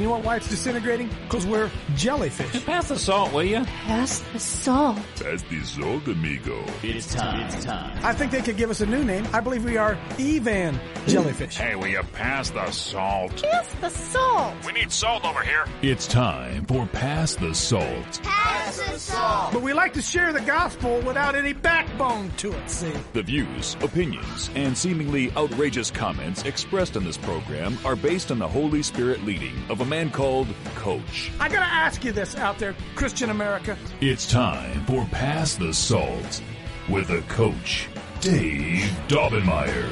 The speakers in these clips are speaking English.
You know what, why it's disintegrating? Because we're jellyfish. Pass the salt, will you? Pass the salt. Pass the salt, amigo. It's time. It's time. I think they could give us a new name. I believe we are Evan jellyfish. Hey, will you pass the salt? Pass the salt. We need salt over here. It's time for Pass the Salt. Pass the salt. But we like to share the gospel without any backbone to it, see? The views, opinions, and seemingly outrageous comments expressed in this program are based on the Holy Spirit leading of a man called Coach. I gotta ask you this out there, Christian America. It's time for Pass the Salt with the coach, Dave Daubenmire.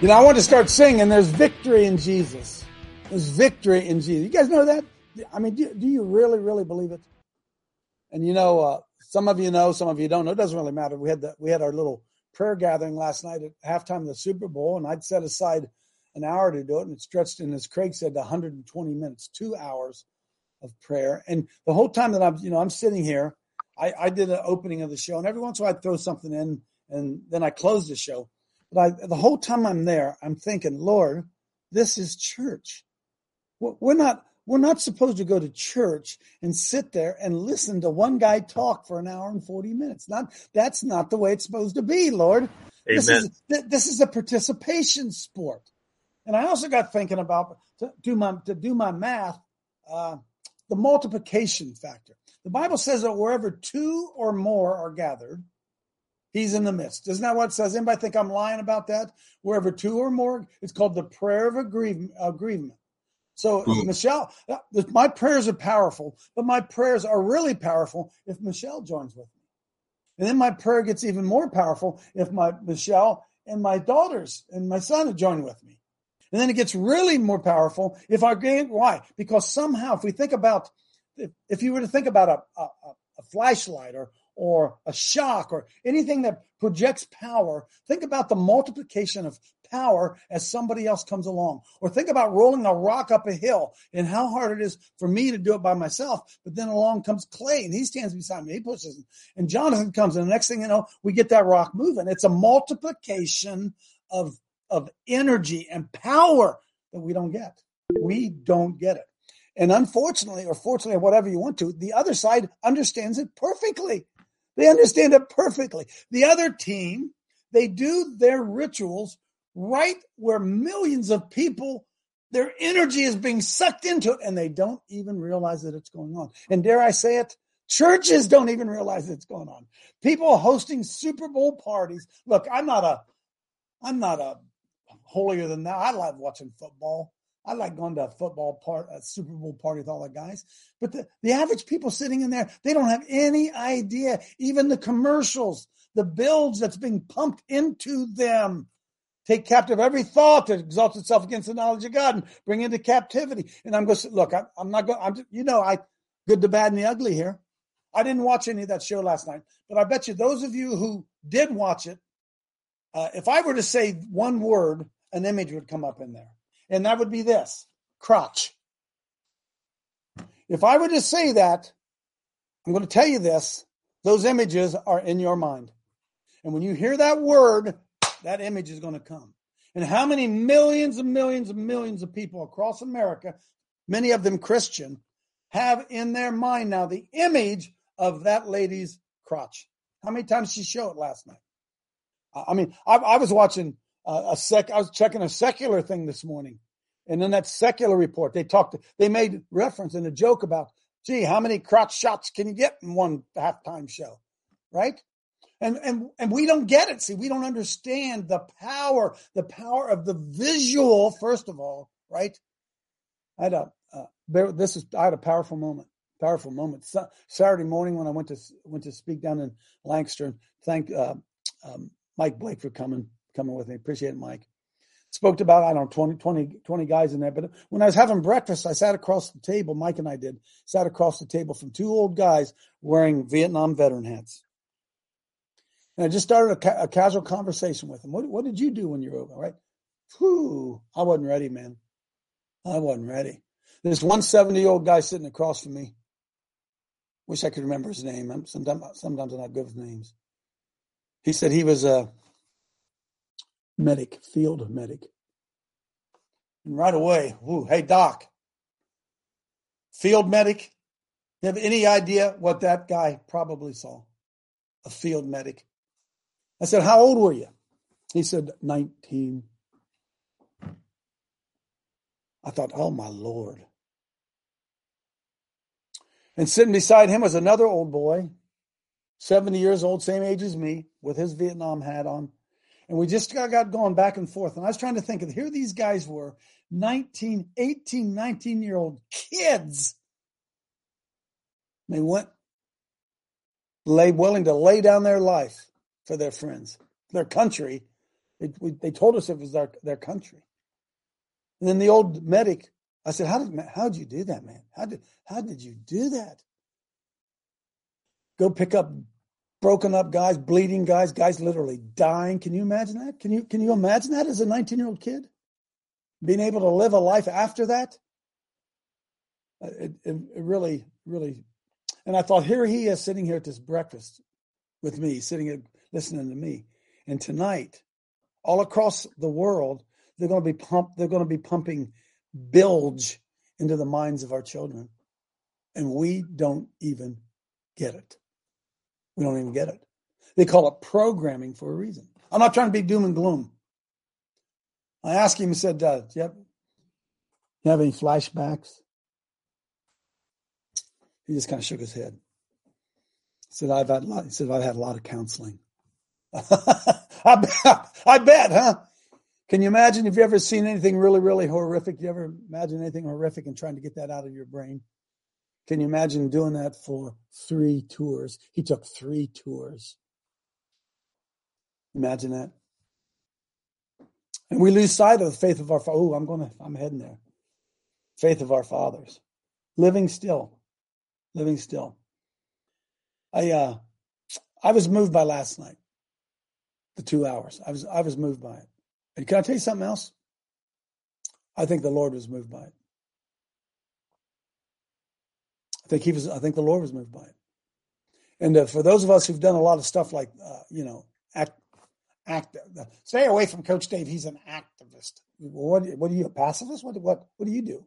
You know, I want to start singing. There's victory in Jesus. There's victory in Jesus. You guys know that? I mean, do, do you really, really believe it? And you know, uh, some of you know, some of you don't know. It doesn't really matter. We had the, we had our little prayer gathering last night at halftime of the Super Bowl, and I'd set aside an hour to do it, and it stretched in, as Craig said, 120 minutes, two hours of prayer. And the whole time that I'm, you know, I'm sitting here, I, I did an opening of the show, and every once in a while I'd throw something in, and then I closed the show. But I, the whole time I'm there, I'm thinking, Lord, this is church. We're not we're not supposed to go to church and sit there and listen to one guy talk for an hour and 40 minutes. Not that's not the way it's supposed to be, Lord. Amen. This is this is a participation sport. And I also got thinking about to do my to do my math, uh, the multiplication factor. The Bible says that wherever two or more are gathered, He's in the midst. Isn't that what it says? Anybody think I'm lying about that? Wherever two or more, it's called the prayer of agreement. So Ooh. Michelle, uh, my prayers are powerful, but my prayers are really powerful if Michelle joins with me. And then my prayer gets even more powerful if my Michelle and my daughters and my son join with me. And then it gets really more powerful if our game, why? Because somehow, if we think about, if, you were to think about a, a, a flashlight or, or a shock or anything that projects power, think about the multiplication of power as somebody else comes along. Or think about rolling a rock up a hill and how hard it is for me to do it by myself. But then along comes Clay and he stands beside me, he pushes, and Jonathan comes, and the next thing you know, we get that rock moving. It's a multiplication of of energy and power that we don't get. We don't get it. And unfortunately, or fortunately, or whatever you want to, the other side understands it perfectly. They understand it perfectly. The other team, they do their rituals right where millions of people, their energy is being sucked into it, and they don't even realize that it's going on. And dare I say it, churches don't even realize it's going on. People hosting Super Bowl parties. Look, I'm not a, I'm not a holier than thou. I love watching football. I like going to a football part, a Super Bowl party with all the guys. But the, the average people sitting in there, they don't have any idea. Even the commercials, the builds that's being pumped into them. Take captive every thought that exalts itself against the knowledge of God and bring into captivity. And I'm going to look, I, I'm not going, I'm, you know, I, good, the bad, and the ugly here. I didn't watch any of that show last night, but I bet you those of you who did watch it, uh, if I were to say one word, an image would come up in there and that would be this crotch. If I were to say that, I'm going to tell you this those images are in your mind. And when you hear that word, that image is going to come. And how many millions and millions and millions of people across America, many of them Christian, have in their mind now the image of that lady's crotch? How many times she show it last night? I mean, I, I was watching a sec. I was checking a secular thing this morning, and in that secular report, they talked. They made reference and a joke about, gee, how many crotch shots can you get in one halftime show, right? And and and we don't get it. See, we don't understand the power, the power of the visual. First of all, right? I had a uh, this is I had a powerful moment powerful moment. Saturday morning when I went to went to speak down in Lancaster, thank uh, um, Mike Blake for coming coming with me. Appreciate it, Mike. Spoke to about, I don't know, 20, 20, 20 guys in there. But when I was having breakfast, I sat across the table, Mike and I did, sat across the table from two old guys wearing Vietnam veteran hats. And I just started a, ca- a casual conversation with them. What, what did you do when you were over, right? Whew, I wasn't ready, man. I wasn't ready. There's one 70 year old guy sitting across from me. Wish I could remember his name. I'm, sometimes, sometimes I'm not good with names. He said he was a medic, field medic. And right away, hey, doc, field medic. You have any idea what that guy probably saw? A field medic. I said, How old were you? He said, 19. I thought, Oh my Lord. And sitting beside him was another old boy, 70 years old, same age as me, with his Vietnam hat on. And we just got, got going back and forth. And I was trying to think of here these guys were 19, 18, 19 year old kids. They went lay willing to lay down their life for their friends, their country. We, they told us it was their, their country. And then the old medic, I said, "How did how did you do that, man? How did how did you do that? Go pick up broken up guys, bleeding guys, guys literally dying. Can you imagine that? Can you can you imagine that as a 19 year old kid being able to live a life after that? Uh, it, it, it really really and I thought, here he is sitting here at this breakfast with me, sitting here listening to me. And tonight, all across the world, they're going to be pump, they're going to be pumping bilge into the minds of our children. And we don't even get it. We don't even get it. They call it programming for a reason. I'm not trying to be doom and gloom. I asked him, he said, uh, have, you have any flashbacks? He just kind of shook his head. He said, I've had a lot, he said, I've had a lot of counseling. I, bet, I bet, huh? Can you imagine if you ever seen anything really, really horrific? You ever imagine anything horrific and trying to get that out of your brain? Can you imagine doing that for three tours? He took three tours. Imagine that. And we lose sight of the faith of our oh, I'm gonna I'm heading there. Faith of our fathers. Living still living still. I uh, I was moved by last night. The two hours. I was I was moved by it. And can I tell you something else? I think the Lord was moved by it. I think he was. I think the Lord was moved by it. And uh, for those of us who've done a lot of stuff like, uh, you know, act, act, uh, stay away from Coach Dave. He's an activist. What, what are you, a pacifist? What, what, what do you do?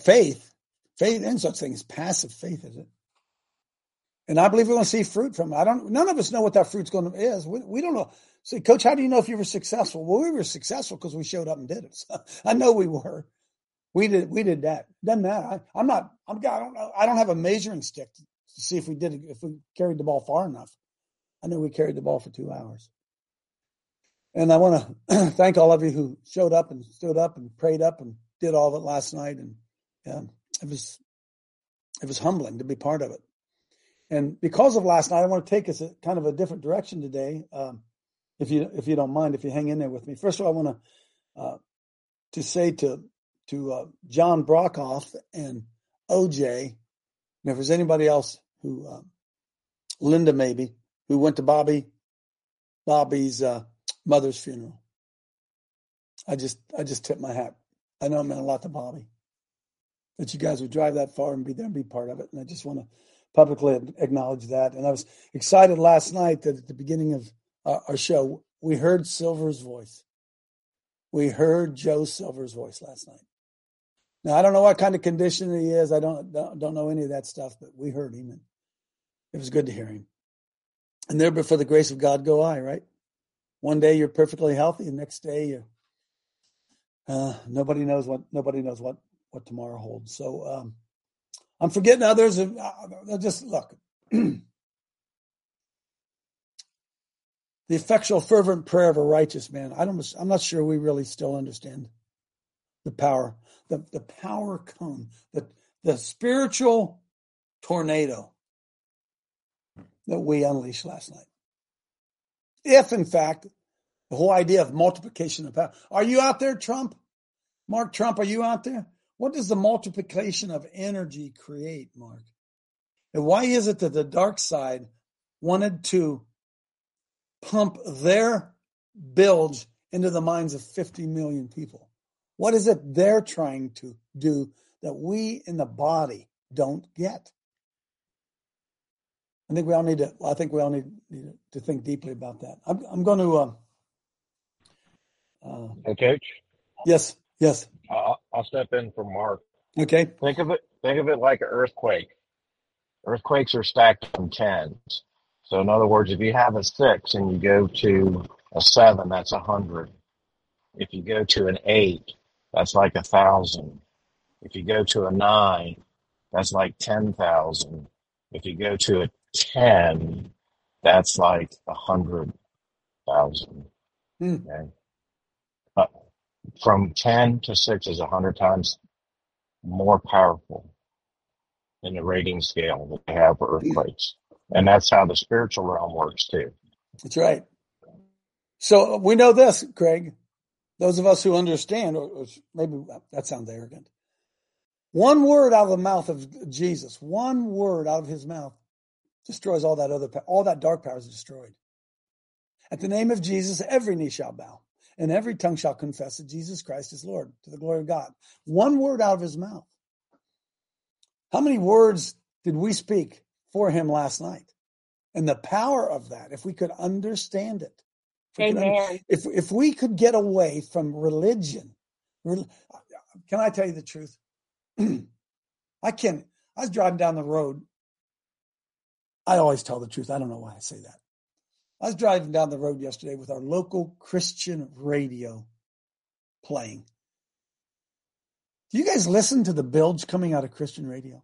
Faith Faith and such thing as passive faith, is it? And I believe we're going to see fruit from it. I don't. None of us know what that fruit's going to is. We, we don't know. Say, Coach, how do you know if you were successful? Well, we were successful because we showed up and did it. So I know we were. We did. We did that. Doesn't matter. I, am not. I'm. I don't know. I don't have a measuring stick to, to see if we did. If we carried the ball far enough. I know we carried the ball for two hours. And I want to thank all of you who showed up and stood up and prayed up and did all of it last night. And yeah, it was it was humbling to be part of it. And because of last night, I want to take us a kind of a different direction today. Um, if you if you don't mind, if you hang in there with me. First of all, I want to uh, to say to to uh, John Brockhoff and OJ, and if there's anybody else who uh, Linda maybe who went to Bobby Bobby's uh, mother's funeral. I just I just tip my hat. I know it meant a lot to Bobby that you guys would drive that far and be there and be part of it. And I just want to publicly acknowledge that. And I was excited last night that at the beginning of our show, we heard Silver's voice. We heard Joe Silver's voice last night. Now I don't know what kind of condition he is. I don't don't know any of that stuff, but we heard him, and it was good to hear him. And there, but for the grace of God, go I. Right. One day you're perfectly healthy, and next day you uh, nobody knows what nobody knows what what tomorrow holds. So um, I'm forgetting others. Uh, just look. the effectual, fervent prayer of a righteous man. I don't. I'm not sure we really still understand the power. The the power cone, The the spiritual tornado that we unleashed last night. If in fact the whole idea of multiplication of power. Are you out there, Trump? Mark Trump, are you out there? What does the multiplication of energy create, Mark? And why is it that the dark side wanted to pump their bilge into the minds of 50 million people? What is it they're trying to do that we in the body don't get? I think we all need to. I think we all need, need to think deeply about that. I'm, I'm going to. Uh, Uh, Hey, Coach, yes, yes. I'll, I'll step in for Mark. Okay. Think of it. Think of it like an earthquake. Earthquakes are stacked on tens. So in other words, if you have a six and you go to a seven, that's a hundred. If you go to an eight, that's like a thousand. If you go to a nine, that's like ten thousand. If you go to a ten, that's like a hundred thousand. Hmm. Okay. Uh, from ten to six is a hundred times more powerful in the rating scale that they have for earthquakes. And that's how the spiritual realm works too. That's right. So we know this, Craig. Those of us who understand, or, maybe that sounds arrogant. One word out of the mouth of Jesus, one word out of his mouth destroys all that other, all that dark power is destroyed. At the name of Jesus, every knee shall bow and every tongue shall confess that Jesus Christ is Lord to the glory of God. One word out of his mouth. How many words did we speak for him last night? And the power of that, if we could understand it, Amen. if, if we could get away from religion, rel- can I tell you the truth? I can. I was driving down the road. I always tell the truth. I don't know why I say that. I was driving down the road yesterday with our local Christian radio playing. Do you guys listen to the bilge coming out of Christian radio?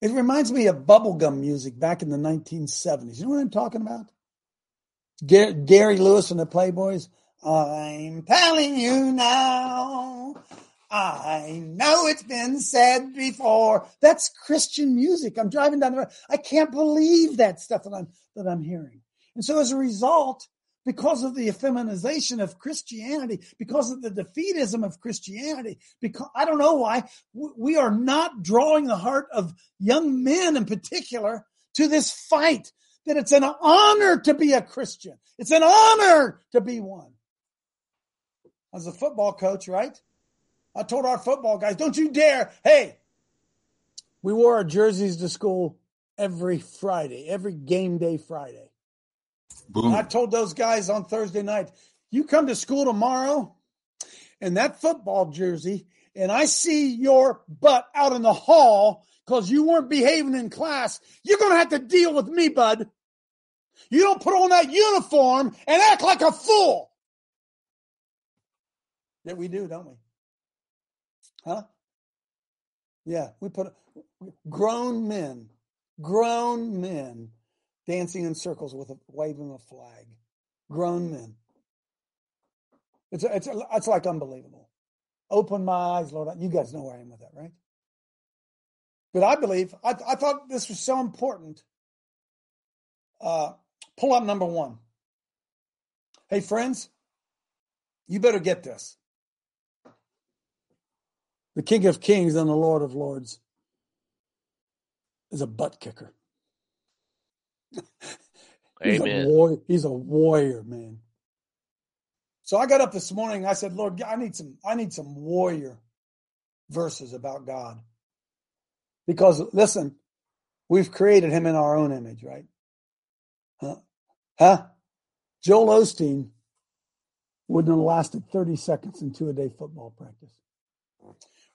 It reminds me of bubblegum music back in the 1970s. You know what I'm talking about? Gar- Gary Lewis and the Playboys. I'm telling you now. I know it's been said before. That's Christian music. I'm driving down the road. I can't believe that stuff that I'm that I'm hearing. And so as a result, because of the effeminization of Christianity, because of the defeatism of Christianity, because I don't know why we are not drawing the heart of young men in particular to this fight that it's an honor to be a Christian. It's an honor to be one. As a football coach, right? I told our football guys, don't you dare. Hey, we wore our jerseys to school every Friday, every game day Friday. I told those guys on Thursday night, you come to school tomorrow in that football jersey, and I see your butt out in the hall because you weren't behaving in class, you're going to have to deal with me, bud. You don't put on that uniform and act like a fool. Yeah, we do, don't we? Huh? Yeah, we put grown men, grown men dancing in circles with a waving a flag. Grown men. It's it's it's like unbelievable. Open my eyes, Lord. You guys know where I am with that, right? But I believe I, I thought this was so important. Uh, pull up number one. Hey, friends, you better get this. The King of Kings and the Lord of Lords is a butt kicker. he's Amen. A warrior, he's a warrior, man. So I got up this morning. I said, Lord, I need some. I need some warrior verses about God. Because listen, we've created him in our own image, right? Huh? Huh? Joel Osteen wouldn't have lasted 30 seconds into a day football practice.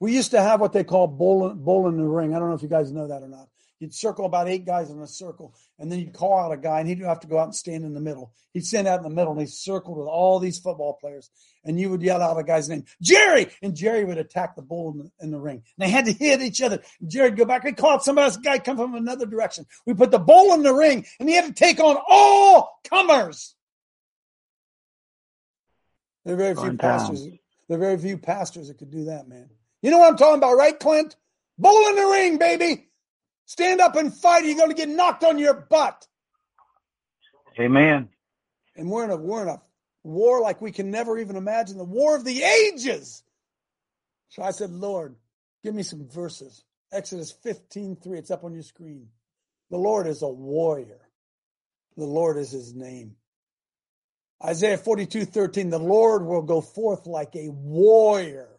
We used to have what they call bowling, bowl in the ring. I don't know if you guys know that or not. You'd circle about eight guys in a circle, and then you'd call out a guy, and he'd have to go out and stand in the middle. He'd stand out in the middle, and he circled with all these football players, and you would yell out a guy's name, Jerry, and Jerry would attack the bull in the, in the ring. And they had to hit each other. Jerry'd go back and call out somebody else, guy come from another direction. We put the bull in the ring, and he had to take on all comers. There are very few pastors. There are very few pastors that could do that, man. You know what I'm talking about, right, Clint? Bull in the ring, baby. Stand up and fight, or you're going to get knocked on your butt. Amen. And we're in a we're in a war like we can never even imagine, the war of the ages. So I said, Lord, give me some verses. Exodus 15, 3. It's up on your screen. The Lord is a warrior. The Lord is his name. Isaiah 42, 13. The Lord will go forth like a warrior.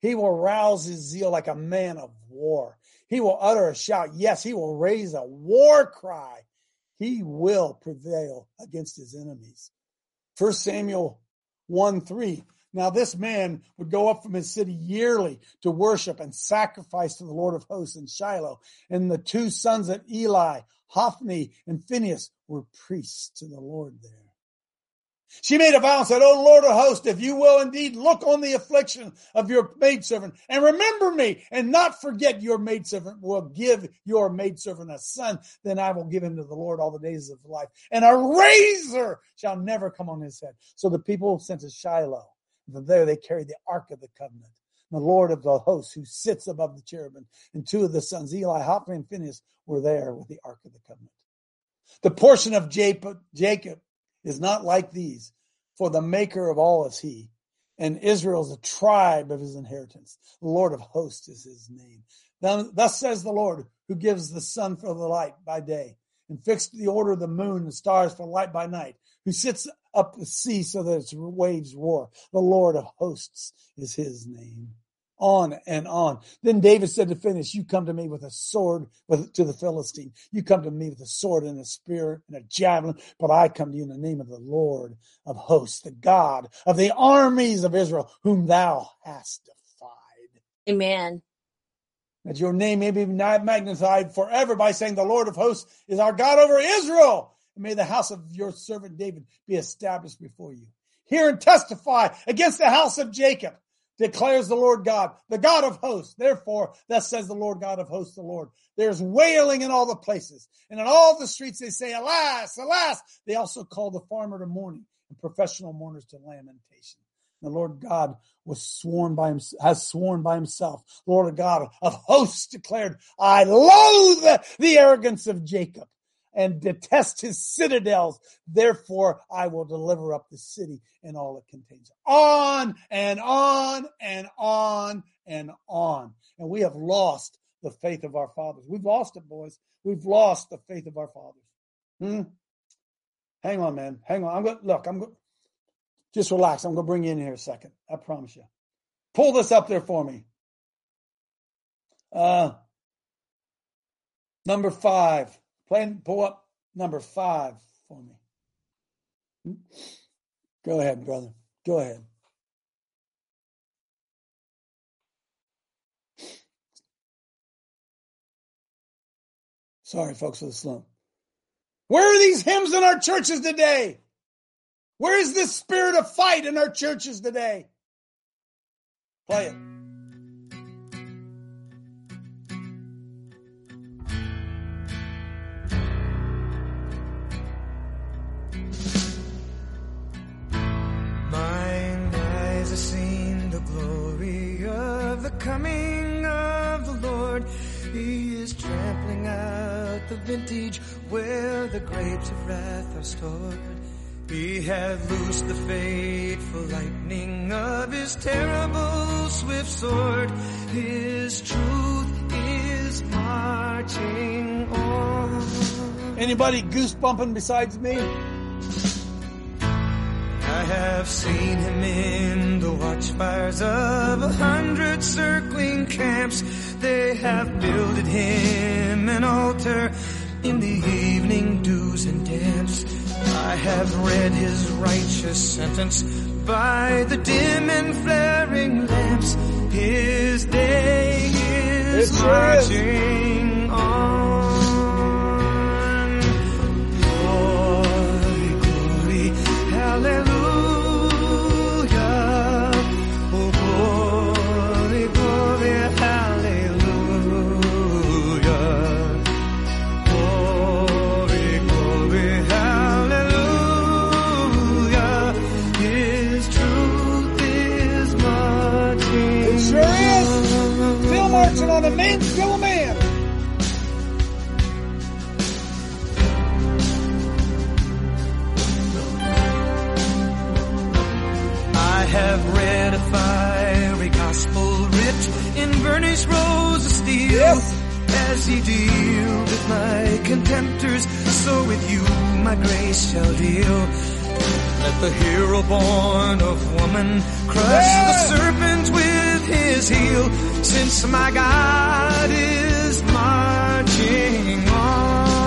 He will rouse his zeal like a man of war. He will utter a shout. Yes, he will raise a war cry. He will prevail against his enemies. First Samuel 1 3. Now, this man would go up from his city yearly to worship and sacrifice to the Lord of hosts in Shiloh. And the two sons of Eli, Hophni and Phinehas, were priests to the Lord there. She made a vow and said, O Lord of hosts, if you will indeed look on the affliction of your maidservant and remember me and not forget your maidservant will give your maidservant a son, then I will give him to the Lord all the days of his life. And a razor shall never come on his head. So the people sent to Shiloh. From there they carried the ark of the covenant. The Lord of the hosts who sits above the cherubim and two of the sons, Eli, Hophni, and Phinehas, were there with the ark of the covenant. The portion of Jacob is not like these, for the maker of all is he, and Israel is a tribe of his inheritance. The Lord of hosts is his name. Thus says the Lord, who gives the sun for the light by day, and fixed the order of the moon and stars for light by night, who sits up the sea so that its waves roar. The Lord of hosts is his name on and on. Then David said to Phinehas, you come to me with a sword with, to the Philistine. You come to me with a sword and a spear and a javelin, but I come to you in the name of the Lord of hosts, the God of the armies of Israel, whom thou hast defied. Amen. That your name may be magnified forever by saying the Lord of hosts is our God over Israel. And may the house of your servant David be established before you. Hear and testify against the house of Jacob declares the Lord God, the God of hosts. Therefore, thus says the Lord God of hosts, the Lord. There's wailing in all the places. And in all the streets they say, alas, alas. They also call the farmer to mourning and professional mourners to lamentation. The Lord God was sworn by him, has sworn by himself. The Lord God of hosts declared, I loathe the arrogance of Jacob and detest his citadels. Therefore, I will deliver up the city and all it contains. On and on and on and on. And we have lost the faith of our fathers. We've lost it, boys. We've lost the faith of our fathers. Hmm? Hang on, man. Hang on. I'm going look, I'm going just relax. I'm going to bring you in here a second. I promise you. Pull this up there for me. Uh, number five. Play, pull up number five for me. Go ahead, brother. Go ahead. Sorry, folks, for the slump. Where are these hymns in our churches today? Where is this spirit of fight in our churches today? Play it. Coming of the Lord. He is trampling out the vintage where the grapes of wrath are stored. He hath loosed the fateful lightning of his terrible swift sword. His truth is marching on. Anybody goosebumping besides me? I have seen him in the watchfires of a hundred circling camps. They have builded him an altar in the evening dews and damps. I have read his righteous sentence by the dim and flaring lamps. His day is It sure is. marching on. A man, still a man. I have read a fiery gospel writ in burnished rows of steel. Yes. As he deal with my contemptors, so with you my grace shall deal. Let the hero born of woman crush Yeah. the serpent his heel, since my God is marching on.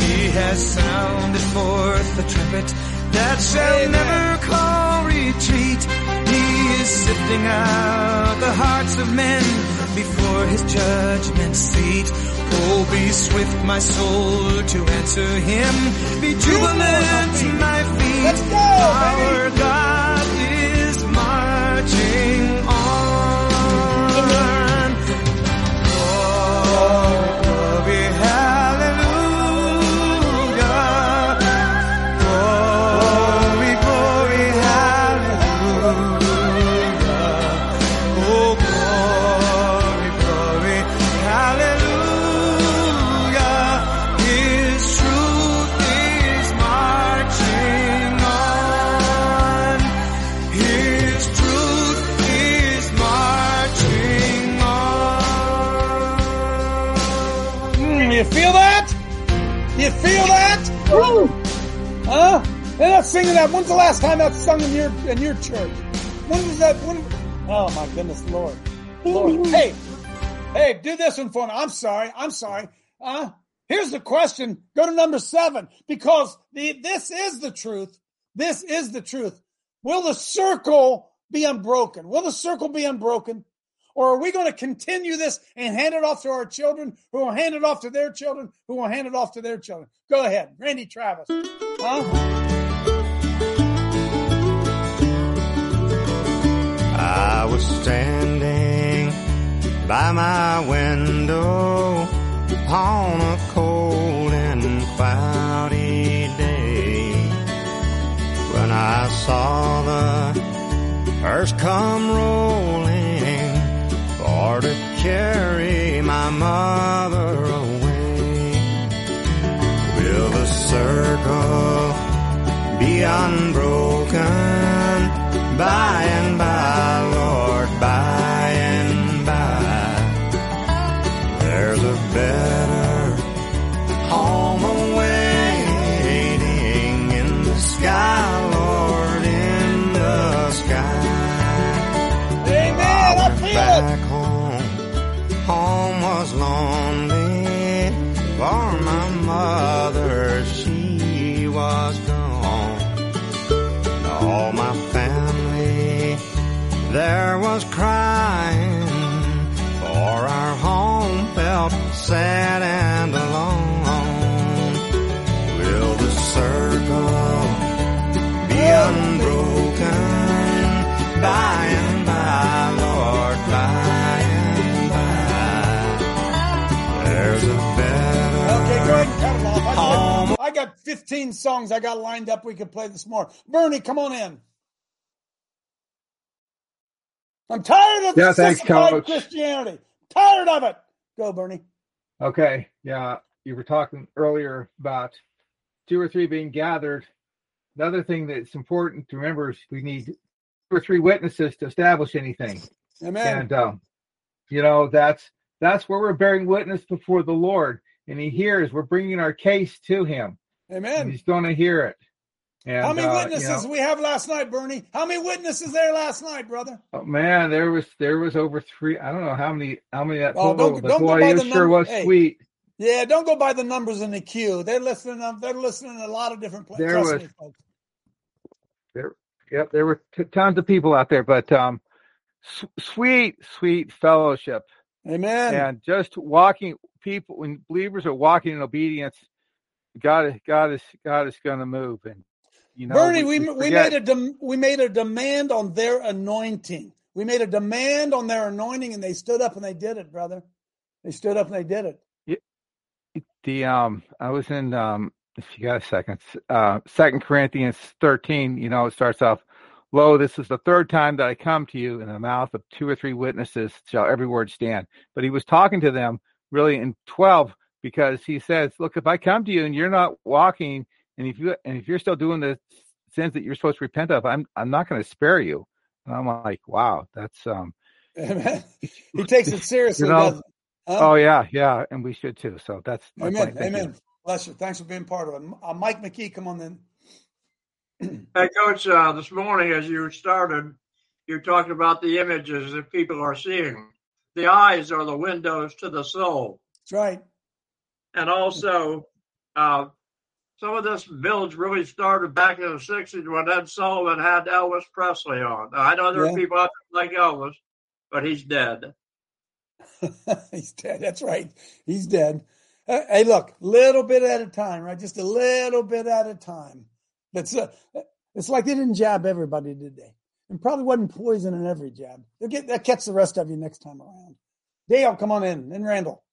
He has sounded forth the trumpet that shall never call retreat. Is sifting out the hearts of men before his judgment seat. Oh, be swift, my soul, to answer him. Be jubilant, my feet. Let's go, Our baby. God singing that. When's the last time that's sung in your in your church? When was that? When? Oh my goodness, Lord, Lord. Hey, hey, do this one for me. I'm sorry. I'm sorry. Uh, here's the question. Go to number seven because the this is the truth. This is the truth. Will the circle be unbroken? Will the circle be unbroken? Or are we going to continue this and hand it off to our children, who will hand it off to their children, who will hand it off to their children? Go ahead, Randy Travis. Huh? By my window on a cold and cloudy day when I saw the earth come rolling for to carry my mother away. Will the circle be unbroken by got, I got 15 songs I got lined up. We could play this more. Bernie, come on in. I'm tired of Yeah, thanks, Coach. Christianity. Tired of it. Go, Bernie. Okay, yeah, you were talking earlier about two or three being gathered. Another thing that's important to remember is we need two or three witnesses to establish anything, Amen. and um, you know that's that's where we're bearing witness before the Lord, and He hears. We're bringing our case to Him, Amen. He's going to hear it. And, How many uh, you witnesses know, we have last night, Bernie? How many witnesses there last night, brother? oh, man, there was there was over three. I don't know how many how many that Oh, total, don't- but don't go boy, the sure number- was hey. sweet. Yeah, don't go by the numbers in the queue. They're listening. um, They're listening in a lot of different places. There was- There, Yep, there were t- tons of people out there, but um, s- sweet, sweet fellowship, Amen. and just walking. People, when believers are walking in obedience, God, God is God is going to move, and you know, Bernie, we, we, forget- made a dem- we made a demand on their anointing. We made a demand on their anointing, and they stood up and they did it, brother. They stood up and they did it. the um I was in um if you got a second uh second Corinthians thirteen, you know, it starts off Lo, this is the third time that I come to you in the mouth of two or three witnesses shall every word stand. But he was talking to them really in twelve because he says, Look, if I come to you and you're not walking and if you and if you're still doing the sins that you're supposed to repent of, I'm I'm not gonna spare you. And I'm like, Wow, that's um He takes it seriously, You know. Huh? oh yeah, yeah, and we should too. So that's my Amen. point. Thank you. Amen. Bless you. Thanks for being part of it. Uh, Mike McKee, come on then. Hey, Coach, uh, this morning as you started, you talked about the images that people are seeing. The eyes are the windows to the soul. That's right. And also, uh, some of this village really started back in the '60s when Ed Sullivan had Elvis Presley on. I know there Yeah. are people out there like Elvis, but he's dead. He's dead. That's right. He's dead. Uh, hey, look, little bit at a time, right? Just a little bit at a time. That's uh, it's like they didn't jab everybody today, and probably wasn't poison in every jab. They'll get they'll catch the rest of you next time around. Dale, come on in, and Randall.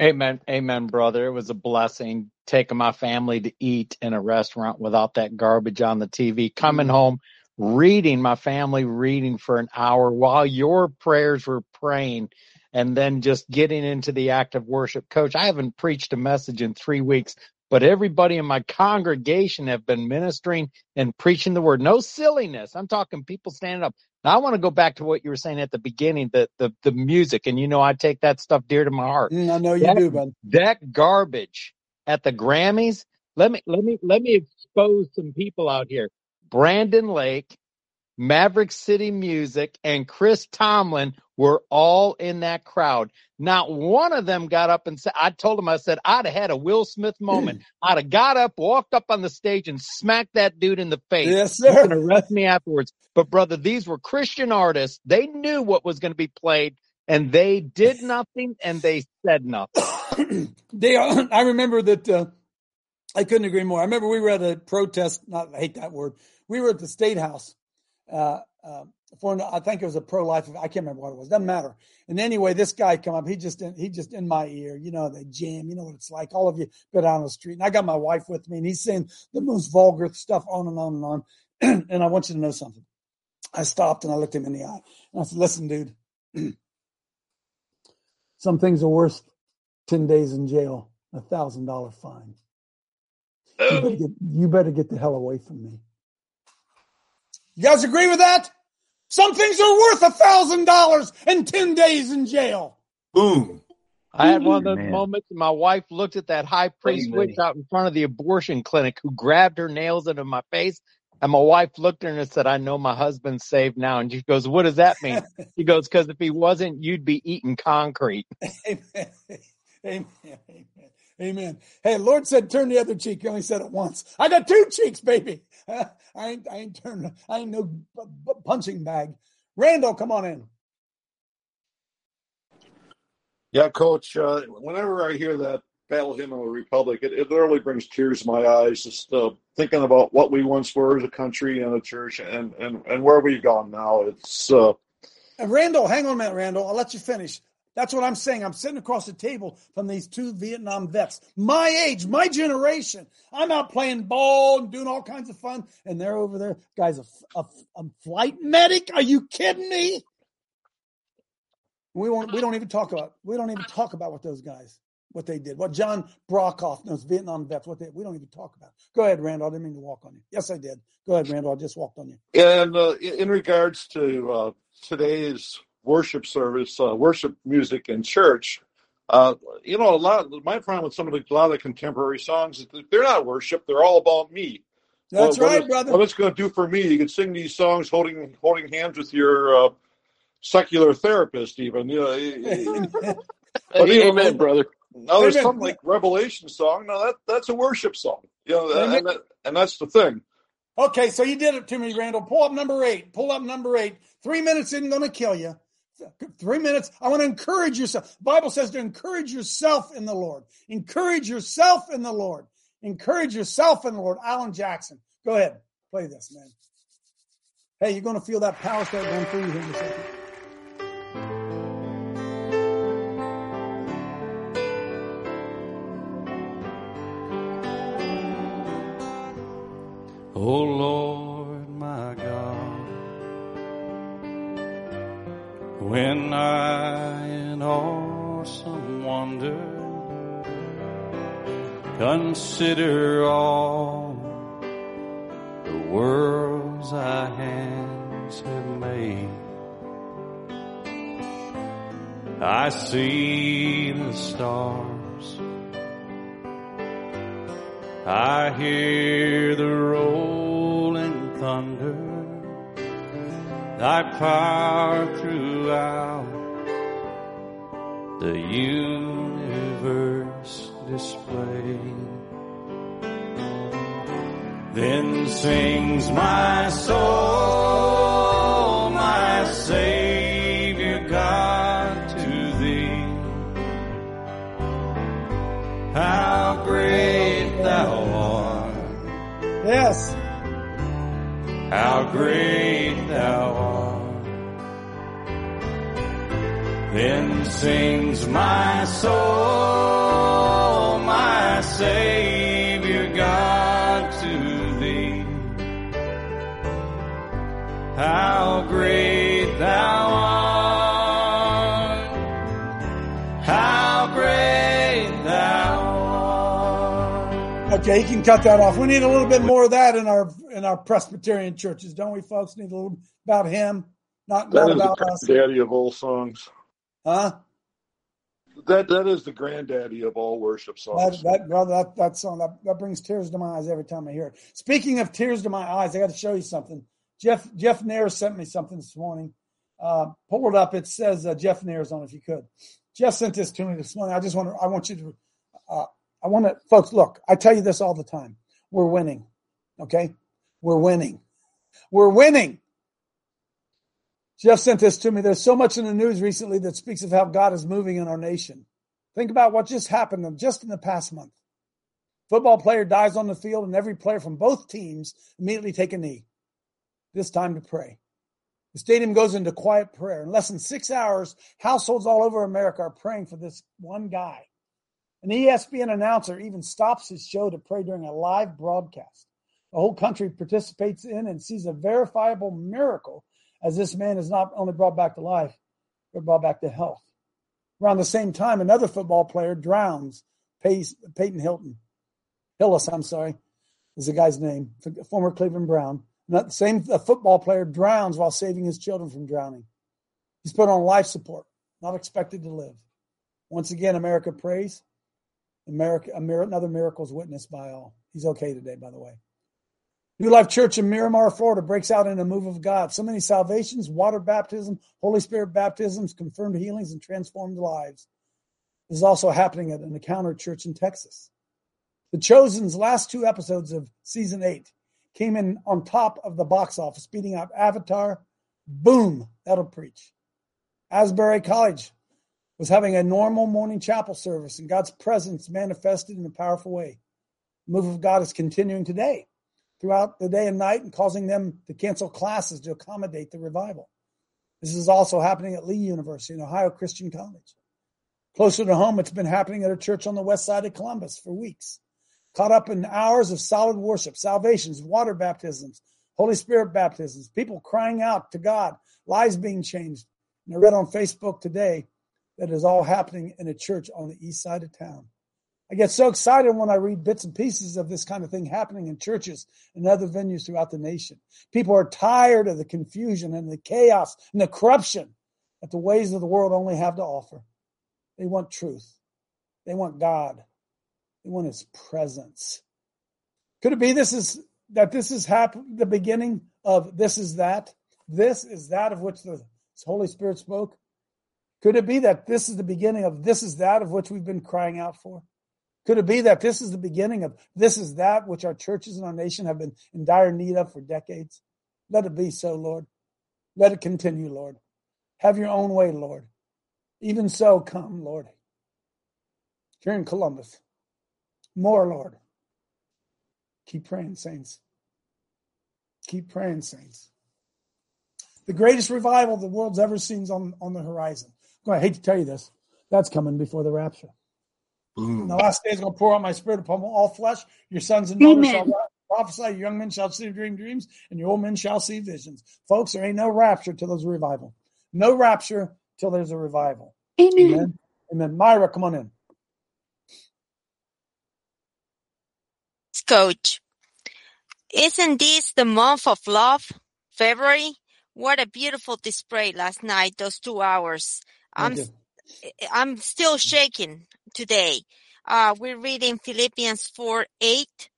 Amen. Amen, brother. It was a blessing taking my family to eat in a restaurant without that garbage on the TV, coming mm-hmm. home, reading, my family reading for an hour while your prayers were praying, and then just getting into the act of worship. Coach, I haven't preached a message in three weeks, but everybody in my congregation have been ministering and preaching the word. No silliness. I'm talking people standing up. Now, I want to go back to what you were saying at the beginning, the, the, the music. And you know, I take that stuff dear to my heart. Mm, I know you That- do, bud. That garbage at the Grammys. Let me, let me, let me expose some people out here. Brandon Lake, Maverick City Music, and Chris Tomlin were all in that crowd. Not one of them got up and said, I told him, I said, I'd have had a Will Smith moment. I'd have got up, walked up on the stage and smacked that dude in the face. Yes, sir. can arrest me afterwards. But brother, these were Christian artists. They knew what was going to be played and they did nothing and they said nothing. they are, I remember that uh, I couldn't agree more. I remember we were at a protest. Not I hate that word. We were at the state house uh, uh, for I think it was a pro life. I can't remember what it was. Doesn't matter. And anyway, this guy come up. He just in, he just in my ear. You know the jam. You know what it's like. All of you go down the street, and I got my wife with me, and he's saying the most vulgar stuff on and on and on. and I want you to know something. I stopped and I looked him in the eye, and I said, "Listen, dude." Some things are worth 10 days in jail, a thousand dollar fine. You better, get, you better get the hell away from me. You guys agree with that? Some things are worth a thousand dollars and 10 days in jail. Boom. I had one of those Man. moments. And my wife looked at that high priest witch out in front of the abortion clinic who grabbed her nails into my face. And my wife looked at her and said, I know my husband's saved now. And she goes, What does that mean? She goes, Because if he wasn't, you'd be eating concrete. Amen. Amen. Amen. Amen. Hey, Lord said, turn the other cheek. He only said it once. I got two cheeks, baby. I ain't, I ain't turned, I ain't no b- b- punching bag. Randall, come on in. Yeah, Coach. Uh, whenever I hear that Battle Hymn of the Republic, it, it literally brings tears to my eyes. Just uh, thinking about what we once were as a country and a church, and and and where we've gone now. It's uh, And Randall, hang on a minute, Randall. I'll let you finish. That's what I'm saying. I'm sitting across the table from these two Vietnam vets, my age, my generation. I'm out playing ball and doing all kinds of fun, and they're over there. Guys, a, a, a flight medic? Are you kidding me? We won't. We don't even talk about. We don't even talk about what those guys, what they did, what John Brockhoff, those Vietnam vets, what they. We don't even talk about. Go ahead, Randall. I didn't mean to walk on you. Yes, I did. Go ahead, Randall. I just walked on you. and uh, in regards to uh, today's worship service, uh, worship music in church. Uh, you know, a lot. My problem with some of the a lot of the contemporary songs is that they're not worship; they're all about me. That's What- what right, it's- brother. What it's going to do for me? You can sing these songs holding holding hands with your uh, secular therapist, even. You know, But, you know, Amen, brother. Now there's Amen. something like Revelation song. Now that that's a worship song. You know, and, that, and that's the thing. Okay, so you did it to me, Randall. Pull up number eight. Pull up number eight. Three minutes isn't going to kill you. Three minutes. I want to encourage yourself. The Bible says to encourage yourself in the Lord. Encourage yourself in the Lord. Encourage yourself in the Lord. Alan Jackson. Go ahead. Play this, man. Hey, you're going to feel that power start going through you here in a second. Oh Lord, when I in awesome wonder. Consider all the worlds thy hands have made, I see the stars. I hear the rolling thunder, thy power throughout the universe displayed. Then sings my soul, my Savior God to thee. How great thou art. Yes. How great sings my soul, my Savior God to thee. How great thou art. How great thou art. Okay, you can cut that off. We need a little bit more of that in our in our Presbyterian churches, don't we, folks? Need a little about him, not That not about the us. granddaddy of all songs. Huh? That that is the granddaddy of all worship That, songs. that brother, that, that song that, that brings tears to my eyes every time I hear it. Speaking of tears to my eyes, I got to show you something. Jeff Jeff Nair sent me something this morning. Uh, pull it up. It says uh, Jeff Nair's on. If you could, Jeff sent this to me this morning. I just want to. I want you to. Uh, I want to, folks. Look, I tell you this all the time. We're winning. Okay, we're winning. We're winning. Jeff sent this to me. There's so much in the news recently that speaks of how God is moving in our nation. Think about what just happened just in the past month. Football player dies on the field, and every player from both teams immediately take a knee. This time to pray. The stadium goes into quiet prayer. In less than six hours, households all over America are praying for this one guy. An ESPN announcer even stops his show to pray during a live broadcast. The whole country participates in and sees a verifiable miracle as this man is not only brought back to life, but brought back to health. Around the same time, another football player drowns. Peyton Hilton, Hillis, I'm sorry, is the guy's name, former Cleveland Brown. Not same a football player drowns while saving his children from drowning. He's put on life support, not expected to live. Once again, America prays. America, another miracle is witnessed by all. He's okay today, by the way. New Life Church in Miramar, Florida breaks out in a move of God. So many salvations, water baptism, Holy Spirit baptisms, confirmed healings, and transformed lives. This is also happening at an encounter church in Texas. The Chosen's last two episodes of season eight came in on top of the box office, beating out Avatar. Boom, that'll preach. Asbury College was having a normal morning chapel service, and God's presence manifested in a powerful way. The move of God is continuing today throughout the day and night and causing them to cancel classes to accommodate the revival. This is also happening at Lee University and Ohio Christian College. Closer to home, it's been happening at a church on the west side of Columbus for weeks. Caught up in hours of solid worship, salvations, water baptisms, Holy Spirit baptisms, people crying out to God, lives being changed. And I read on Facebook today that is all happening in a church on the east side of town. I get so excited when I read bits and pieces of this kind of thing happening in churches and other venues throughout the nation. People are tired of the confusion and the chaos and the corruption that the ways of the world only have to offer. They want truth. They want God. They want his presence. Could it be this is that this is happen the beginning of this is that? This is that of which the Holy Spirit spoke? Could it be that this is the beginning of this is that of which we've been crying out for? Could it be that this is the beginning of this is that which our churches and our nation have been in dire need of for decades? Let it be so, Lord. Let it continue, Lord. Have your own way, Lord. Even so, come, Lord. Here in Columbus. More, Lord. Keep praying, saints. Keep praying, saints. The greatest revival the world's ever seen is on, on the horizon. I hate to tell you this. That's coming before the rapture. In the last days, I'm going to pour out my spirit upon all flesh. Your sons and daughters Amen. shall prophesy. Your young men shall see dream dreams, and your old men shall see visions. Folks, there ain't no rapture till there's a revival. No rapture till there's a revival. Amen. Amen. Amen. Myra, come on in. Coach. Isn't this the month of love? February? What a beautiful display last night, those two hours. I'm, eh, I'm still shaking today. Uh, we're reading Philippians 4 8.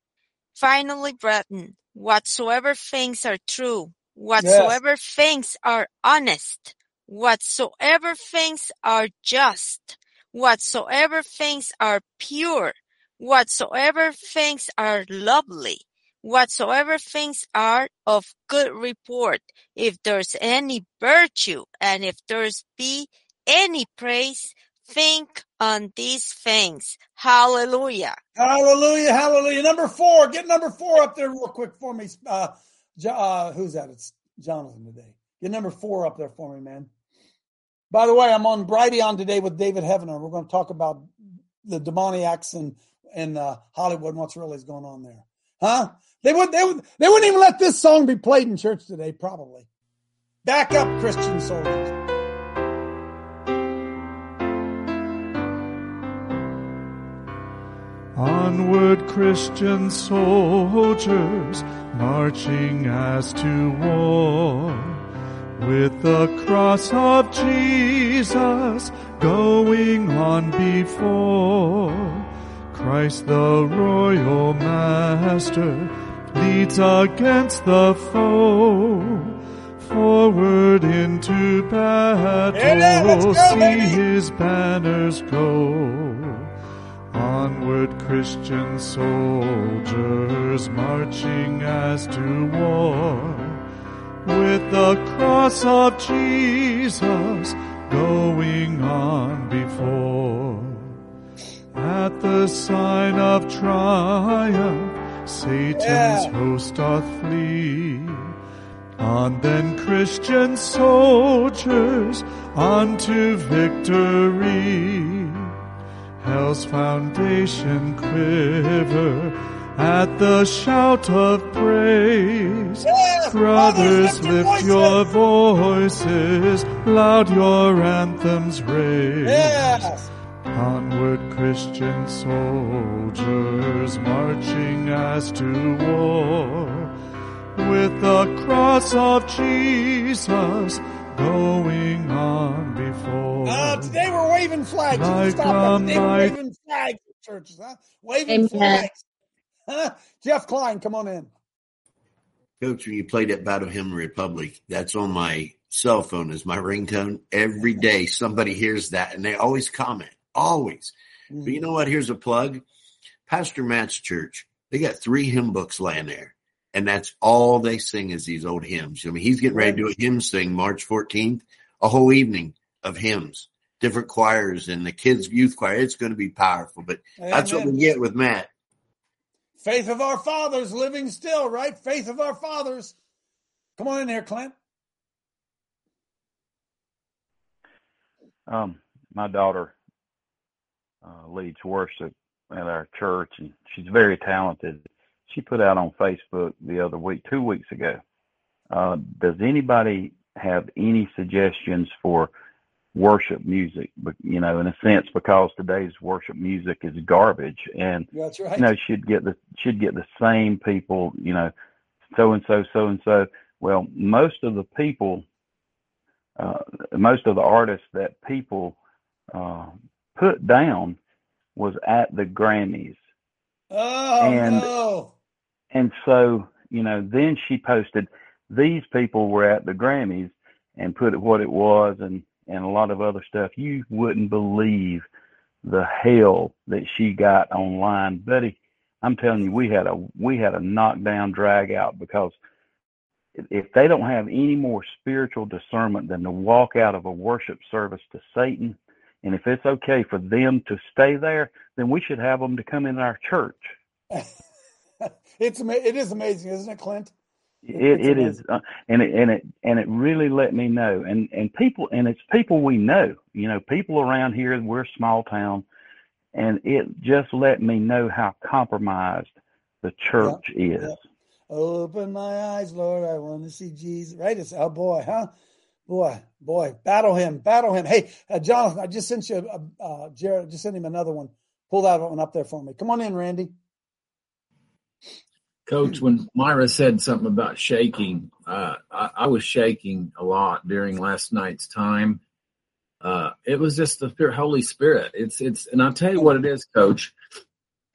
Finally, brethren, whatsoever things are true, whatsoever things are honest, whatsoever things are just, whatsoever things are pure, whatsoever things are lovely, whatsoever things are of good report, if there's any virtue, and if there's be any praise, think on these things. Hallelujah. Hallelujah, hallelujah. Number four, get number four up there real quick for me. Uh, uh, who's that? It's Jonathan today. Get number four up there for me, man. By the way, I'm on Brighteon today with David Heavener. We're going to talk about the demoniacs and in uh, Hollywood and what's really going on there. Huh? They would they would they wouldn't even let this song be played in church today, probably. Back up, Christian soldiers. Onward, Christian soldiers, marching as to war, with the cross of Jesus going on before. Christ the royal master leads against the foe. Forward into battle, go, see baby. his banners go. Onward, Christian soldiers, marching as to war, with the cross of Jesus going on before. At the sign of triumph, Satan's Yeah. host doth flee. On then Christian soldiers unto victory. Hell's foundation quiver at the shout of praise. Yes, Brothers, brothers, lift lift your your voices, loud your anthems raise. Yes. Onward, Christian soldiers, marching as to war, with the cross of Jesus going on before. Uh, today we're waving flags. You can Like stop that. Today we're waving flags in churches, huh? Waving Amen. flags. Huh? Jeff Klein, come on in. Coach, when you played that Battle Hymn Republic, that's on my cell phone as my ringtone. Every day somebody hears that and they always comment. Always. But you know what? Here's a plug. Pastor Matt's church, they got three hymn books laying there. And that's all they sing is these old hymns. I mean, he's getting ready to do a hymn sing March 14th, a whole evening of hymns, different choirs and the kids youth choir. It's going to be powerful, but that's what we get with Matt. Faith of our fathers living still, right? Faith of our fathers. Come on in here, Clint. Um, my daughter uh, leads worship at our church, and she's very talented. She put out on Facebook the other week, two weeks ago. Uh, does anybody have any suggestions for worship music? But you know, in a sense, because today's worship music is garbage, and right. you know, should get the should get the same people. You know, so and so, so and so. Well, most of the people, uh, most of the artists that people uh, put down was at the Grammys, Oh And- no. And so you know, then she posted these people were at the Grammys and put it what it was, and and a lot of other stuff. You wouldn't believe the hell that she got online, buddy. I'm telling you, we had a we had a knockdown drag out because if they don't have any more spiritual discernment than to walk out of a worship service to Satan, and if it's okay for them to stay there, then we should have them to come in our church. it's it is amazing, isn't it, Clint? It It's uh, and it and it and it really let me know, and and people, and it's people we know, you know, people around here. We're a small town, and it just let me know how compromised the church is. yeah. Open my eyes, Lord. I want to see Jesus. Right? It's oh boy, huh? Boy, boy, battle hymn, battle hymn. Hey, uh, Jonathan, I just sent you, a, uh, Jared, just sent him another one. Pull that one up there for me. Come on in, Randy. Coach, when Myra said something about shaking, uh, I, I was shaking a lot during last night's time. Uh, it was just the Holy Spirit. It's it's, and I'll tell you what it is, Coach.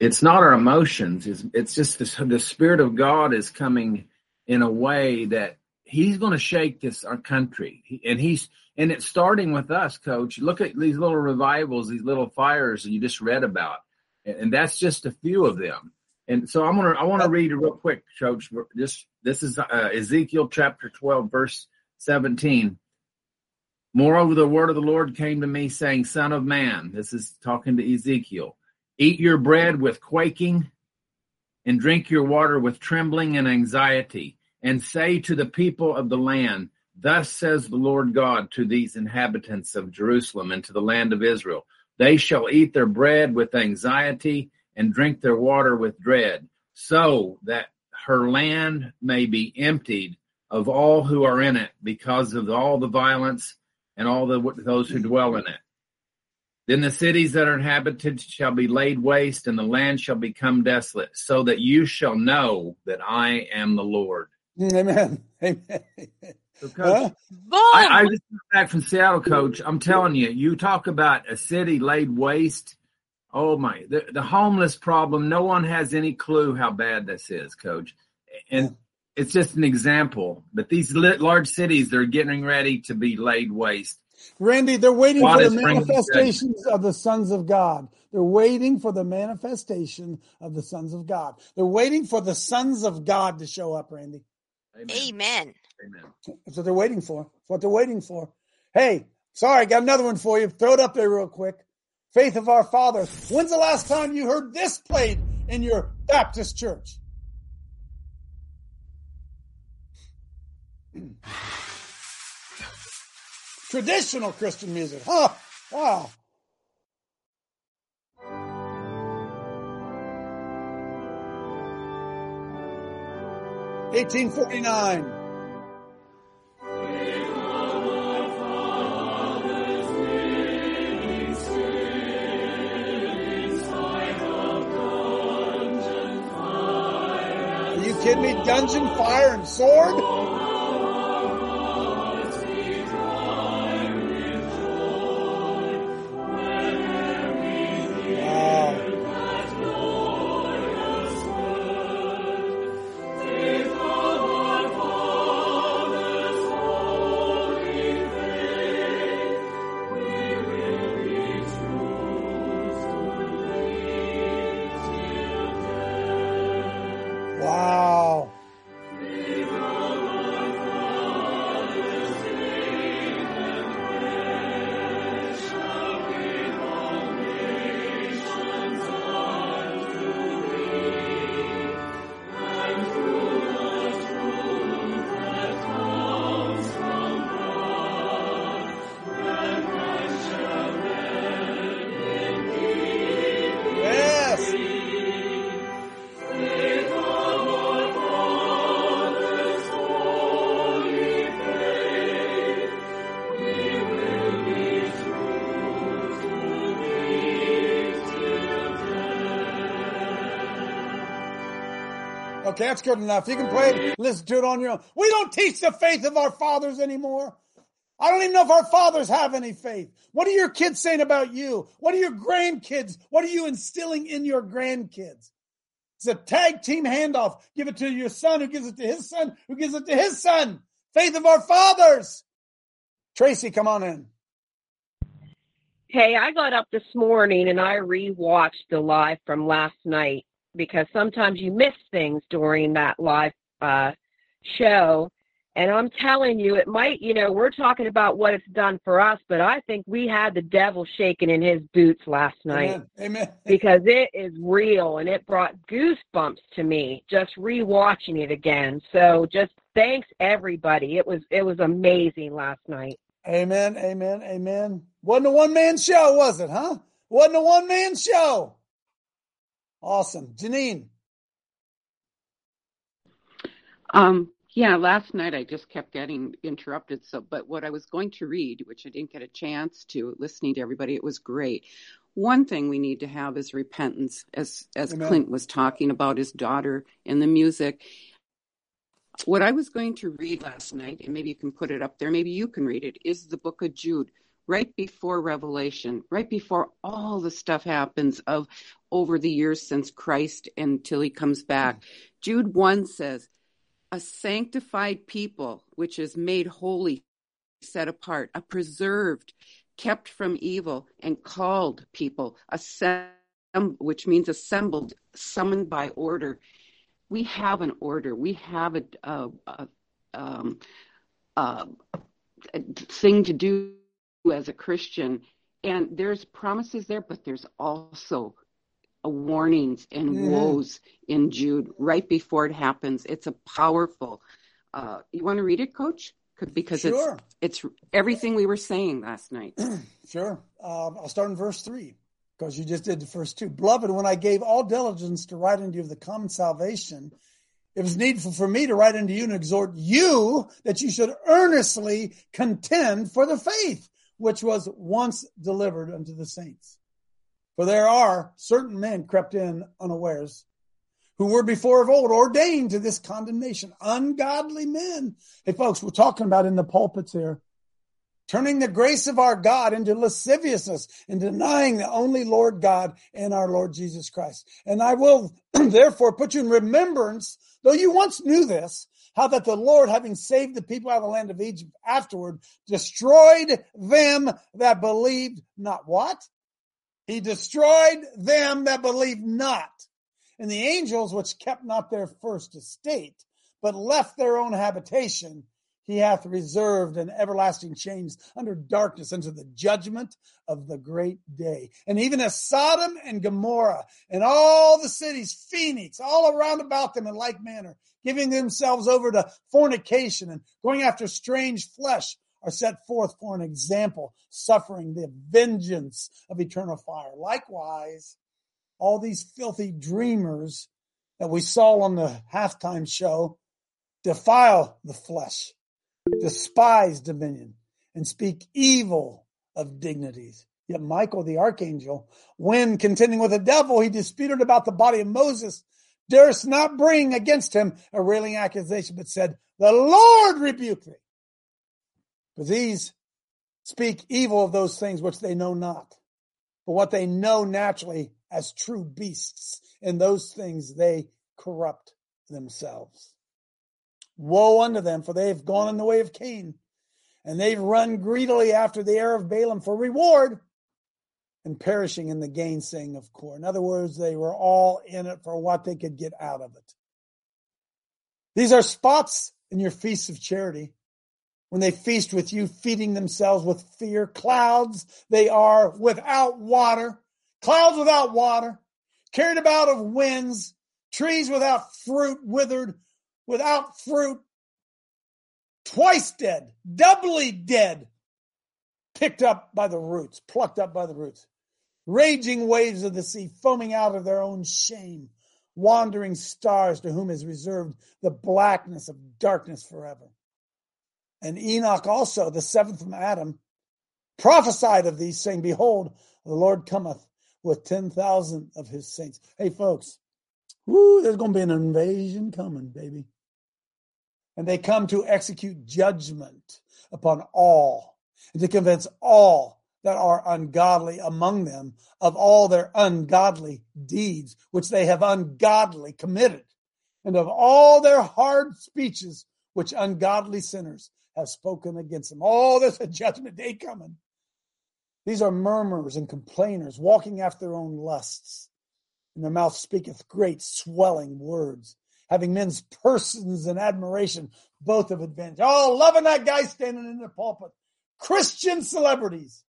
It's not our emotions. It's it's just the, the Spirit of God is coming in a way that He's going to shake this our country, He- and He's and it's starting with us, Coach. Look at these little revivals, these little fires that you just read about, and, and that's just a few of them And so I'm gonna I want to read it real quick, Coach. Just this is uh, Ezekiel chapter 12, verse 17. Moreover, the word of the Lord came to me, saying, Son of man, this is talking to Ezekiel, eat your bread with quaking, and drink your water with trembling and anxiety, and say to the people of the land, Thus says the Lord God to these inhabitants of Jerusalem and to the land of Israel They shall eat their bread with anxiety and drink their water with dread, so that her land may be emptied of all who are in it because of all the violence and all the, those who dwell in it. Then the cities that are inhabited shall be laid waste, and the land shall become desolate, so that you shall know that I am the Lord. Amen. Amen. So coach, I, I just got back from Seattle, Coach. I'm telling you, you talk about a city laid waste. Oh my, the, the homeless problem. No one has any clue how bad this is, Coach. And it's just an example. But these large cities, they're getting ready to be laid waste. Randy, they're waiting God for the manifestations of the sons of God. They're waiting for the manifestation of the sons of God. They're waiting for the sons of God to show up, Randy. Amen. Amen. That's what they're waiting for. That's what they're waiting for. Hey, sorry, I got another one for you. Throw it up there real quick. Faith of our fathers. When's the last time you heard this played in your Baptist church? Traditional Christian music. Huh. Wow. Eighteen forty nine. Kidding me? Dungeon, fire, and sword? Okay, that's good enough. You can play it, listen to it on your own. We don't teach the faith of our fathers anymore. I don't even know if our fathers have any faith. What are your kids saying about you? What are your grandkids? What are you instilling in your grandkids? It's a tag team handoff. Give it to your son who gives it to his son who gives it to his son. Faith of our fathers. Tracy, come on in. Hey, I got up this morning and I rewatched the live from last night because sometimes you miss things during that live uh, show. And I'm telling you, it might, you know, we're talking about what it's done for us, but I think we had the devil shaking in his boots last night Amen. Amen. because it is real and it brought goosebumps to me just rewatching it again. So just thanks everybody. It was it was amazing last night. Amen. Amen. Amen. Wasn't a one man show, was it, huh? Wasn't a one man show. Awesome. Janine. Um, yeah, last night I just kept getting interrupted. So, but what I was going to read, which I didn't get a chance to, listening to everybody, it was great. One thing we need to have is repentance, as as Amen. Clint was talking about his daughter in the music. What I was going to read last night, and maybe you can put it up there, maybe you can read it, is the book of Jude, right before Revelation, right before all the stuff happens of over the years since Christ until he comes back. Jude 1 says, A sanctified people, which is made holy, set apart, a preserved, kept from evil, and called people, a set which means assembled, summoned by order. We have an order. We have a, a, a, um, a thing to do as a Christian, and there's promises there, but there's also warnings and Mhm. woes in Jude right before it happens. It's a powerful. Uh, you want to read it, Coach? Because Sure. it's it's everything we were saying last night. Sure. Um, I'll start in verse three because you just did the first two. Beloved, when I gave all diligence to write unto you of the common salvation, it was needful for me to write unto you and exhort you that you should earnestly contend for the faith which was once delivered unto the saints. For there are certain men crept in unawares who were before of old ordained to this condemnation, ungodly men. Hey, folks, we're talking about in the pulpits here turning the grace of our God into lasciviousness and denying the only Lord God and our Lord Jesus Christ. And I will therefore put you in remembrance, though you once knew this, how that the Lord, having saved the people out of the land of Egypt afterward, destroyed them that believed not. What? He destroyed them that believed not. And the angels which kept not their first estate, but left their own habitation, he hath reserved an everlasting chains under darkness unto the judgment of the great day. And even as Sodom and Gomorrah and all the cities, Phoenix, all around about them in like manner, giving themselves over to fornication and going after strange flesh, are set forth for an example, suffering the vengeance of eternal fire. Likewise, all these filthy dreamers that we saw on the halftime show defile the flesh, despise dominion, and speak evil of dignities. Yet Michael the archangel, when contending with the devil, he disputed about the body of Moses, durst not bring against him a railing accusation, but said, The Lord rebuke thee. But these speak evil of those things which they know not, but what they know naturally as true beasts. In those things they corrupt themselves. Woe unto them, for they have gone in the way of Cain, and they've run greedily after the heir of Balaam for reward, and perishing in the gainsaying of Kor. In other words, they were all in it for what they could get out of it. These are spots in your feasts of charity when they feast with you, feeding themselves with fear. Clouds, they are without water, clouds without water, carried about of winds, trees without fruit, withered, without fruit, twice dead, doubly dead, picked up by the roots, plucked up by the roots. Raging waves of the sea, foaming out of their own shame, wandering stars to whom is reserved the blackness of darkness forever. And Enoch also, the seventh from Adam, prophesied of these, saying, Behold, the Lord cometh with 10,000 of his saints. Hey, folks, woo, there's going to be an invasion coming, baby. And they come to execute judgment upon all and to convince all that are ungodly among them of all their ungodly deeds, which they have ungodly committed, and of all their hard speeches, which ungodly sinners have spoken against them. Oh, there's a judgment day coming. These are murmurers and complainers, walking after their own lusts. And their mouth speaketh great swelling words, having men's persons in admiration, both of advantage. Oh, loving that guy standing in the pulpit. Christian celebrities.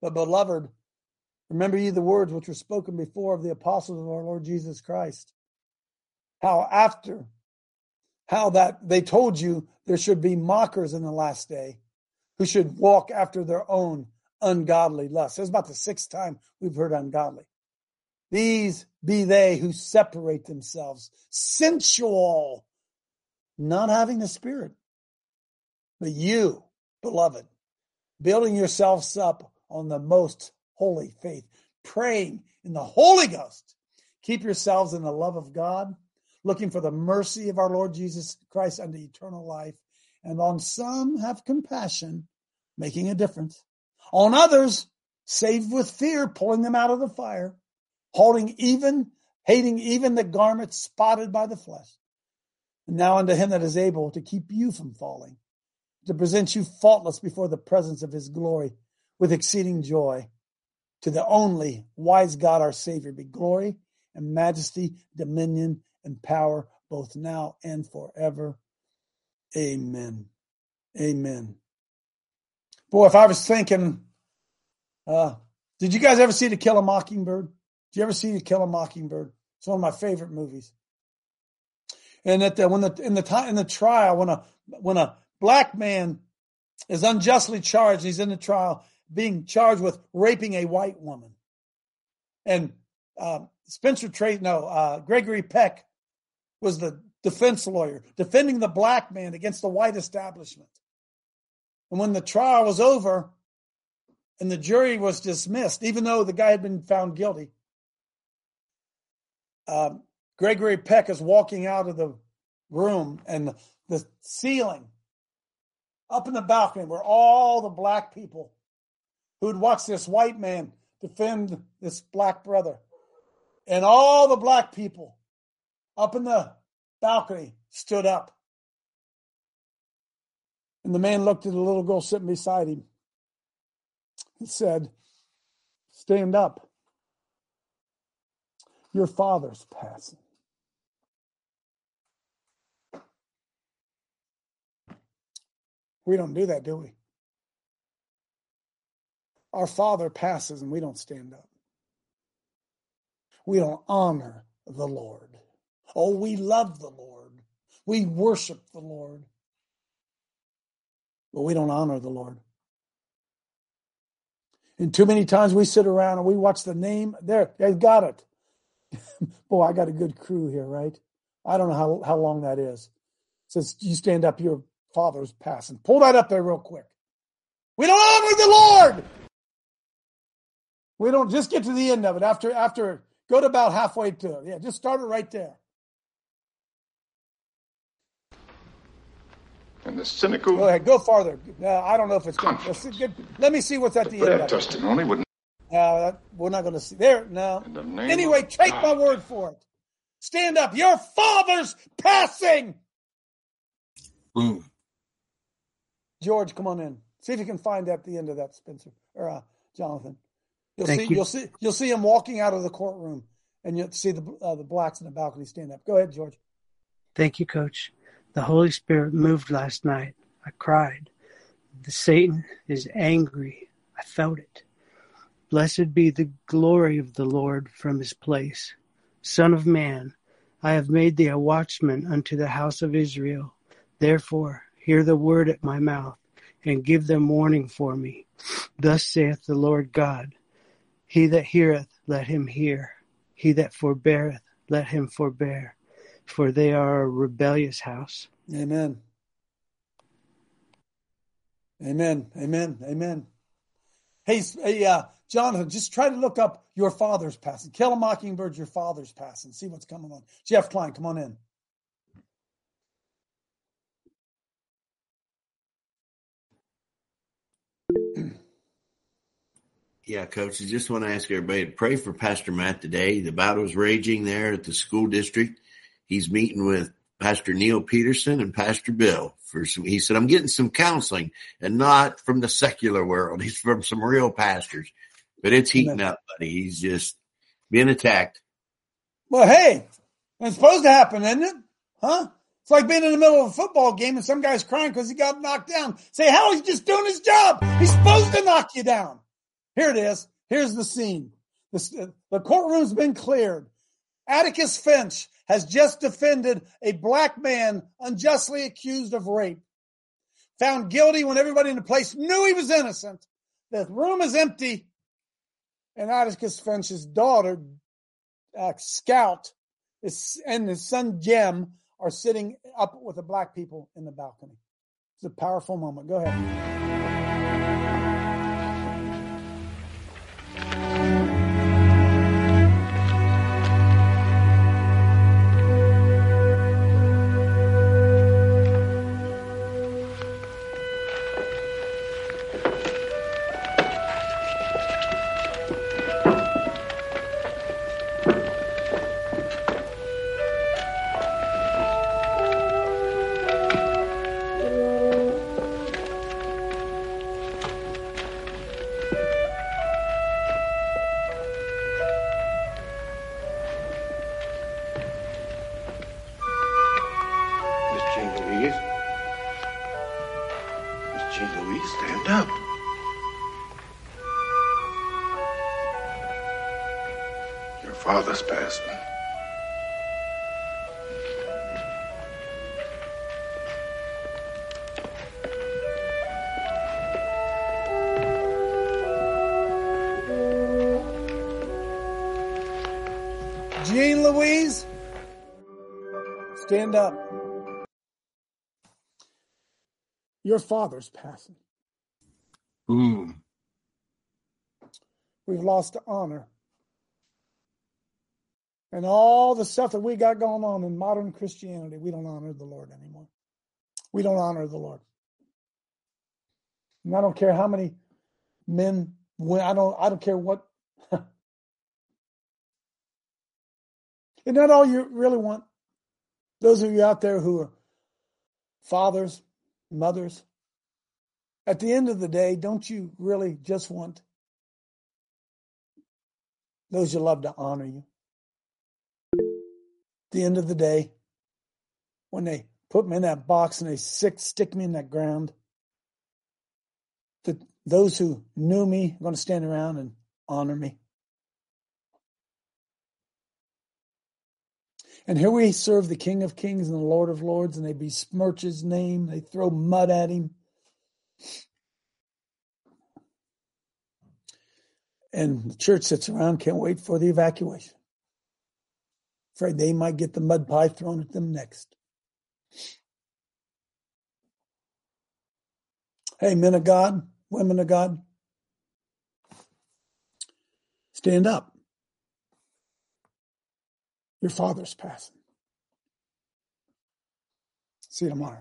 But beloved, remember ye the words which were spoken before of the apostles of our Lord Jesus Christ. How after, how that they told you there should be mockers in the last day who should walk after their own ungodly lusts. It's about the sixth time we've heard ungodly. These be they who separate themselves, sensual, not having the Spirit. But you, beloved, building yourselves up on the most holy faith, praying in the Holy Ghost, keep yourselves in the love of God, looking for the mercy of our Lord Jesus Christ unto eternal life. And on some have compassion, making a difference. On others, save with fear, pulling them out of the fire, holding even, hating even the garment spotted by the flesh. And now unto him that is able to keep you from falling, to present you faultless before the presence of his glory with exceeding joy. To the only wise God, our Savior, be glory and majesty, dominion and power, both now and forever. Amen. Amen. Boy, if I was thinking, uh, did you guys ever see To Kill a Mockingbird? Did you ever see To Kill a Mockingbird? It's one of my favorite movies. And that the, when the in the in the trial, when a when a black man is unjustly charged, he's in the trial being charged with raping a white woman, and uh, Spencer Tracy, no, uh, Gregory Peck was the defense lawyer defending the black man against the white establishment. And when the trial was over and the jury was dismissed, even though the guy had been found guilty, um, Gregory Peck is walking out of the room and the ceiling up in the balcony were all the black people who'd watched this white man defend this black brother. And all the black people up in the balcony stood up. And the man looked at the little girl sitting beside him and said, Stand up. Your father's passing. We don't do that, do we? Our father passes and we don't stand up. We don't honor the Lord. Oh, we love the Lord. We worship the Lord. But we don't honor the Lord. And too many times we sit around and we watch the name. There, they got it. Boy, I got a good crew here, right? I don't know how, how long that is. Says you stand up, your father's passing. Pull that up there real quick. We don't honor the Lord. We don't just get to the end of it after after go to about halfway to it. Yeah, just start it right there. And the cynical. Go ahead, go farther. Uh, I don't know if it's good. Let me see what's at the, the end. That testimony wouldn't. Uh, we're not going to see there. No. Anyway, take God. my word for it. Stand up. Your father's passing. Boom. George, come on in. See if you can find at the end of that, Spencer or uh, Jonathan. You'll Thank see. you. will see. You'll see him walking out of the courtroom, and you'll see the uh, the blacks in the balcony stand up. Go ahead, George. Thank you, Coach. The Holy Spirit moved last night. I cried. The Satan is angry. I felt it. Blessed be the glory of the Lord from his place. Son of man, I have made thee a watchman unto the house of Israel. Therefore, hear the word at my mouth, and give them warning for me. Thus saith the Lord God He that heareth, let him hear. He that forbeareth, let him forbear. For they are a rebellious house. Amen. Amen. Amen. Amen. Hey, hey, uh, Jonathan, just try to look up your father's passing. Kill a mockingbird, your father's passing. See what's coming on. Jeff Klein, come on in. Yeah, coach, I just want to ask everybody to pray for Pastor Matt today. The battle is raging there at the school district. He's meeting with Pastor Neil Peterson and Pastor Bill for some. He said, "I'm getting some counseling, and not from the secular world. He's from some real pastors, but it's heating up, buddy. He's just being attacked." Well, hey, it's supposed to happen, isn't it? Huh? It's like being in the middle of a football game and some guy's crying because he got knocked down. Say, hell, he's just doing his job. He's supposed to knock you down. Here it is. Here's the scene. The, the courtroom's been cleared. Atticus Finch has just defended a black man unjustly accused of rape. Found guilty when everybody in the place knew he was innocent. The room is empty. And Atticus Finch's daughter, uh, Scout, is, and his son Jem are sitting up with the black people in the balcony. It's a powerful moment. Go ahead. Your father's passing. Boom. We've lost honor. And all the stuff that we got going on in modern Christianity, we don't honor the Lord anymore. We don't honor the Lord. And I don't care how many men, I don't, I don't care what. Isn't that all you really want? Those of you out there who are fathers, mothers, at the end of the day, don't you really just want those you love to honor you? At the end of the day, when they put me in that box and they stick, stick me in that ground, that those who knew me are going to stand around and honor me. And here we serve the King of Kings and the Lord of Lords, and they besmirch his name, they throw mud at him. And the church sits around, can't wait for the evacuation. Afraid they might get the mud pie thrown at them next. Hey, men of God, women of God, stand up. Your father's passing. See you tomorrow.